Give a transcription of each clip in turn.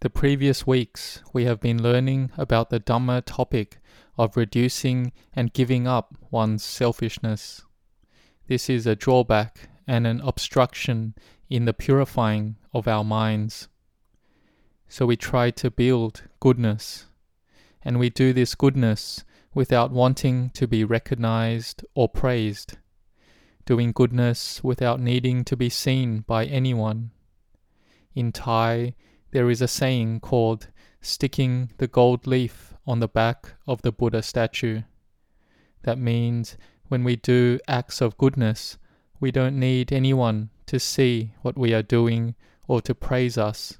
The previous weeks, we have been learning about the Dhamma topic of reducing and giving up one's selfishness. This is a drawback and an obstruction in the purifying of our minds. So we try to build goodness, and we do this goodness without wanting to be recognized or praised, doing goodness without needing to be seen by anyone. In Thai, there is a saying called sticking the gold leaf on the back of the Buddha statue. That means when we do acts of goodness, we don't need anyone to see what we are doing or to praise us,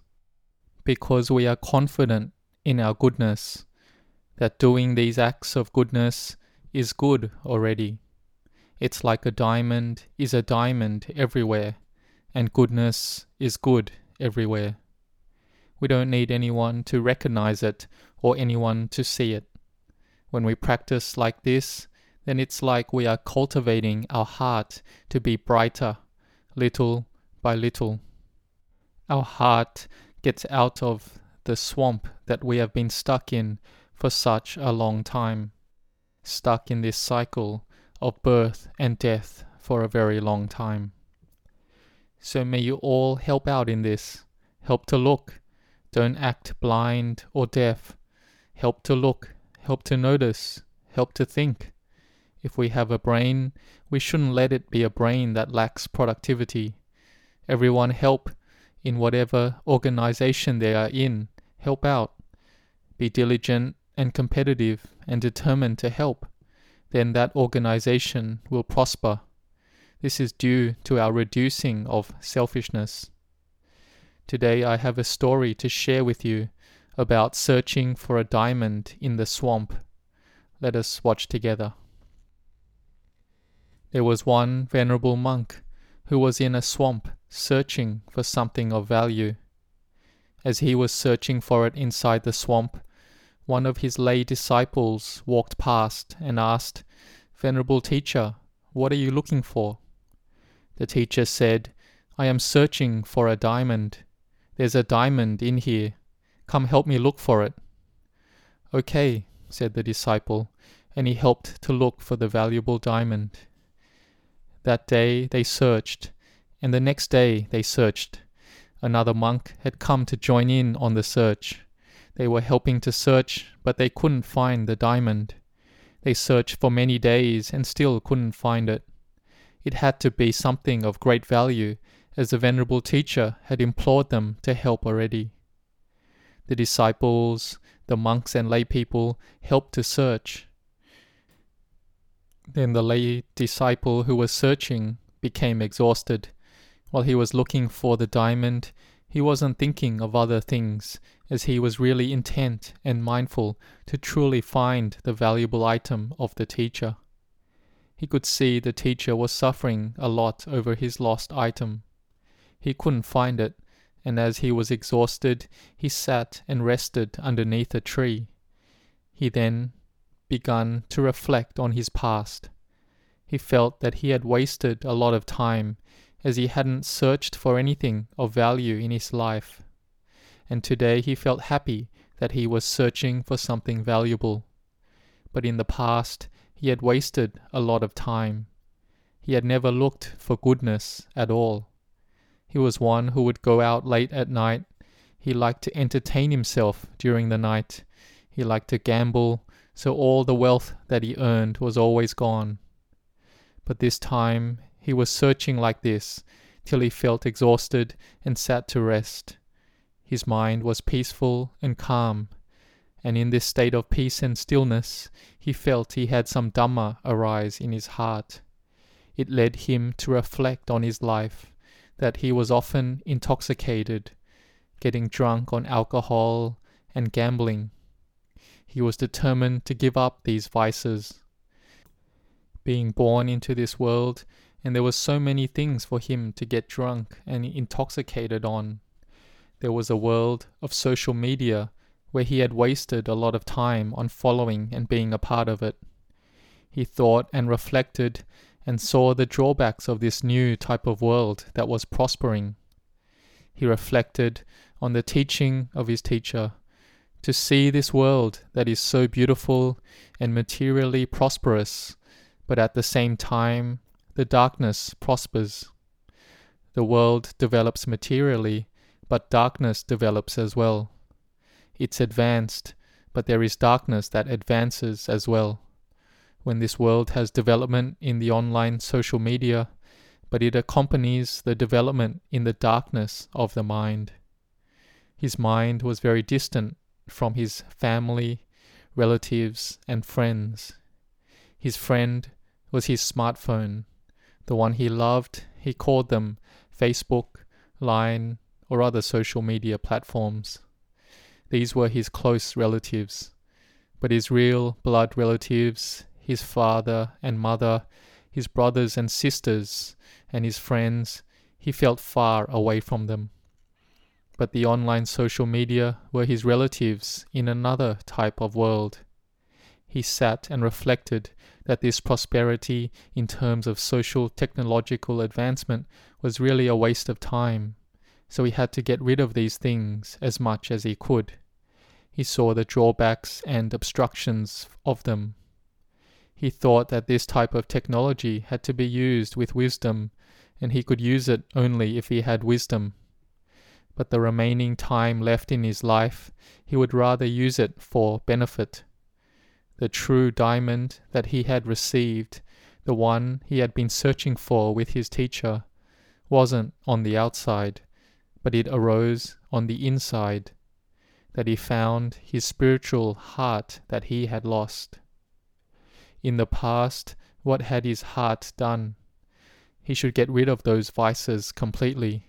because we are confident in our goodness, that doing these acts of goodness is good already. It's like a diamond is a diamond everywhere, and goodness is good everywhere. We don't need anyone to recognize it or anyone to see it. When we practice like this, then it's like we are cultivating our heart to be brighter, little by little. Our heart gets out of the swamp that we have been stuck in for such a long time, stuck in this cycle of birth and death for a very long time. So may you all help out in this. Help to look. Don't act blind or deaf. Help to look. Help to notice. Help to think. If we have a brain, we shouldn't let it be a brain that lacks productivity. Everyone help in whatever organization they are in. Help out. Be diligent and competitive and determined to help. Then that organization will prosper. This is due to our reducing of selfishness. Today I have a story to share with you about searching for a diamond in the swamp. Let us watch together. There was one venerable monk who was in a swamp searching for something of value. As he was searching for it inside the swamp, one of his lay disciples walked past and asked, Venerable teacher, what are you looking for? The teacher said, I am searching for a diamond. There's a diamond in here. Come help me look for it. Okay, said the disciple, and he helped to look for the valuable diamond. That day they searched, and the next day they searched. Another monk had come to join in on the search. They were helping to search, but they couldn't find the diamond. They searched for many days and still couldn't find it. It had to be something of great value, as the venerable teacher had implored them to help already. The disciples, the monks and lay people helped to search. Then the lay disciple who was searching became exhausted. While he was looking for the diamond, he wasn't thinking of other things, as he was really intent and mindful to truly find the valuable item of the teacher. He could see the teacher was suffering a lot over his lost item. He couldn't find it, and as he was exhausted, he sat and rested underneath a tree. He then began to reflect on his past. He felt that he had wasted a lot of time as he hadn't searched for anything of value in his life. And today he felt happy that he was searching for something valuable. But in the past, he had wasted a lot of time. He had never looked for goodness at all. He was one who would go out late at night. He liked to entertain himself during the night. He liked to gamble, so all the wealth that he earned was always gone. But this time he was searching like this till he felt exhausted and sat to rest. His mind was peaceful and calm and in this state of peace and stillness, he felt he had some Dhamma arise in his heart. It led him to reflect on his life, that he was often intoxicated, getting drunk on alcohol and gambling. He was determined to give up these vices. Being born into this world, and there were so many things for him to get drunk and intoxicated on. There was a world of social media where he had wasted a lot of time on following and being a part of it. He thought and reflected and saw the drawbacks of this new type of world that was prospering. he reflected on the teaching of his teacher to see this world that is so beautiful and materially prosperous, but at the same time the darkness prospers. The world develops materially, but darkness develops as well. It's advanced, but there is darkness that advances as well. When this world has development in the online social media, but it accompanies the development in the darkness of the mind. His mind was very distant from his family, relatives, and friends. His friend was his smartphone, the one he loved, he called them Facebook, Line, or other social media platforms. These were his close relatives, but his real blood relatives, his father and mother, his brothers and sisters, and his friends, he felt far away from them. But the online social media were his relatives in another type of world. He sat and reflected that this prosperity in terms of social technological advancement was really a waste of time, so he had to get rid of these things as much as he could. He saw the drawbacks and obstructions of them. He thought that this type of technology had to be used with wisdom and he could use it only if he had wisdom. But the remaining time left in his life, he would rather use it for benefit. The true diamond that he had received, the one he had been searching for with his teacher, wasn't on the outside, but it arose on the inside, that he found his spiritual heart that he had lost. In the past, what had his heart done? he should get rid of those vices completely.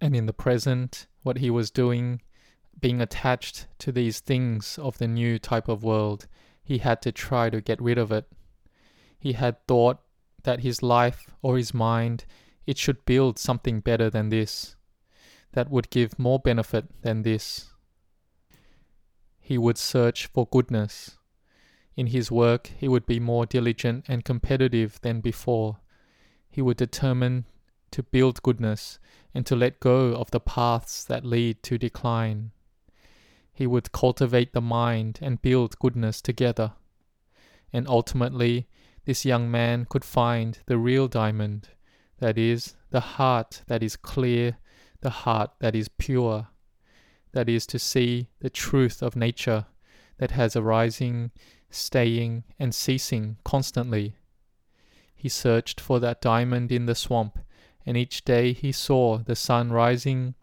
And in the present, what he was doing, being attached to these things of the new type of world, he had to try to get rid of it. He had thought that his life or his mind, it should build something better than this, that would give more benefit than this. He would search for goodness. In his work, he would be more diligent and competitive than before he would determine to build goodness and to let go of the paths that lead to decline. He would cultivate the mind and build goodness together. And ultimately, this young man could find the real diamond, that is, the heart that is clear, the heart that is pure, that is to see the truth of nature that has arising, staying, and ceasing constantly he searched for that diamond in the swamp, and each day he saw the sun rising,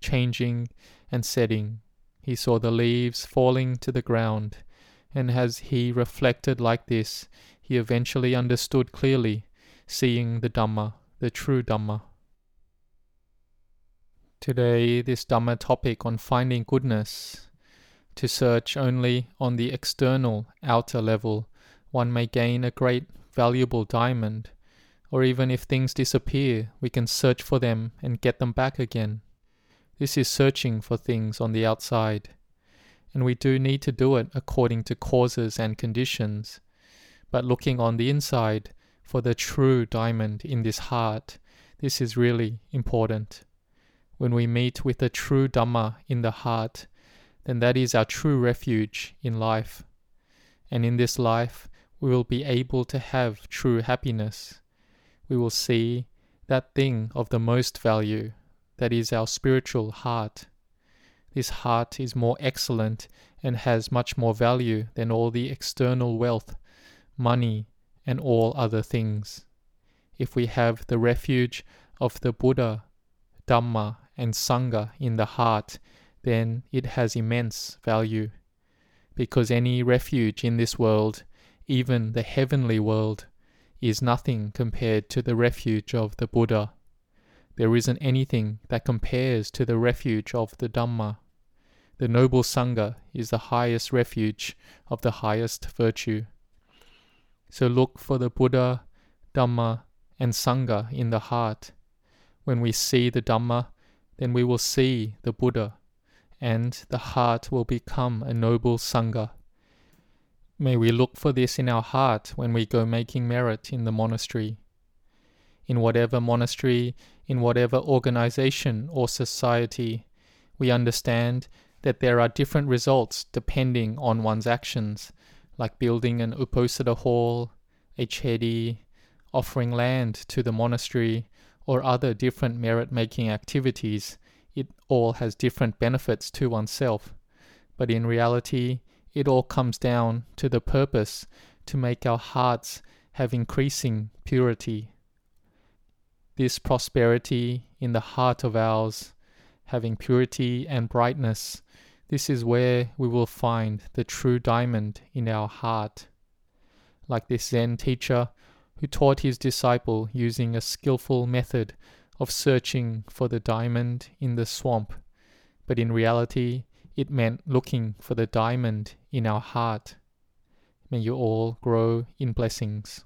changing, and setting. He saw the leaves falling to the ground, and as he reflected like this, he eventually understood clearly, seeing the Dhamma, the true Dhamma. Today, this Dhamma topic on finding goodness, to search only on the external, outer level, one may gain a great valuable diamond, or even if things disappear, we can search for them and get them back again. This is searching for things on the outside, and we do need to do it according to causes and conditions. But looking on the inside for the true diamond in this heart, this is really important. When we meet with the true Dhamma in the heart, then that is our true refuge in life. And in this life, we will be able to have true happiness. We will see that thing of the most value, that is our spiritual heart. This heart is more excellent and has much more value than all the external wealth, money, and all other things. If we have the refuge of the Buddha, Dhamma, and Sangha in the heart, then it has immense value. Because any refuge in this world even the heavenly world, is nothing compared to the refuge of the Buddha. There isn't anything that compares to the refuge of the Dhamma. The noble Sangha is the highest refuge of the highest virtue. So look for the Buddha, Dhamma, and Sangha in the heart. When we see the Dhamma, then we will see the Buddha, and the heart will become a noble Sangha. May we look for this in our heart when we go making merit in the monastery. In whatever monastery in whatever organization or society, we understand that there are different results depending on one's actions, like building an uposatha hall, a chedi, offering land to the monastery, or other different merit making activities. It all has different benefits to oneself. But in reality, it all comes down to the purpose to make our hearts have increasing purity. This prosperity in the heart of ours, having purity and brightness, this is where we will find the true diamond in our heart. Like this Zen teacher who taught his disciple using a skillful method of searching for the diamond in the swamp, but in reality, it meant looking for the diamond in our heart. May you all grow in blessings.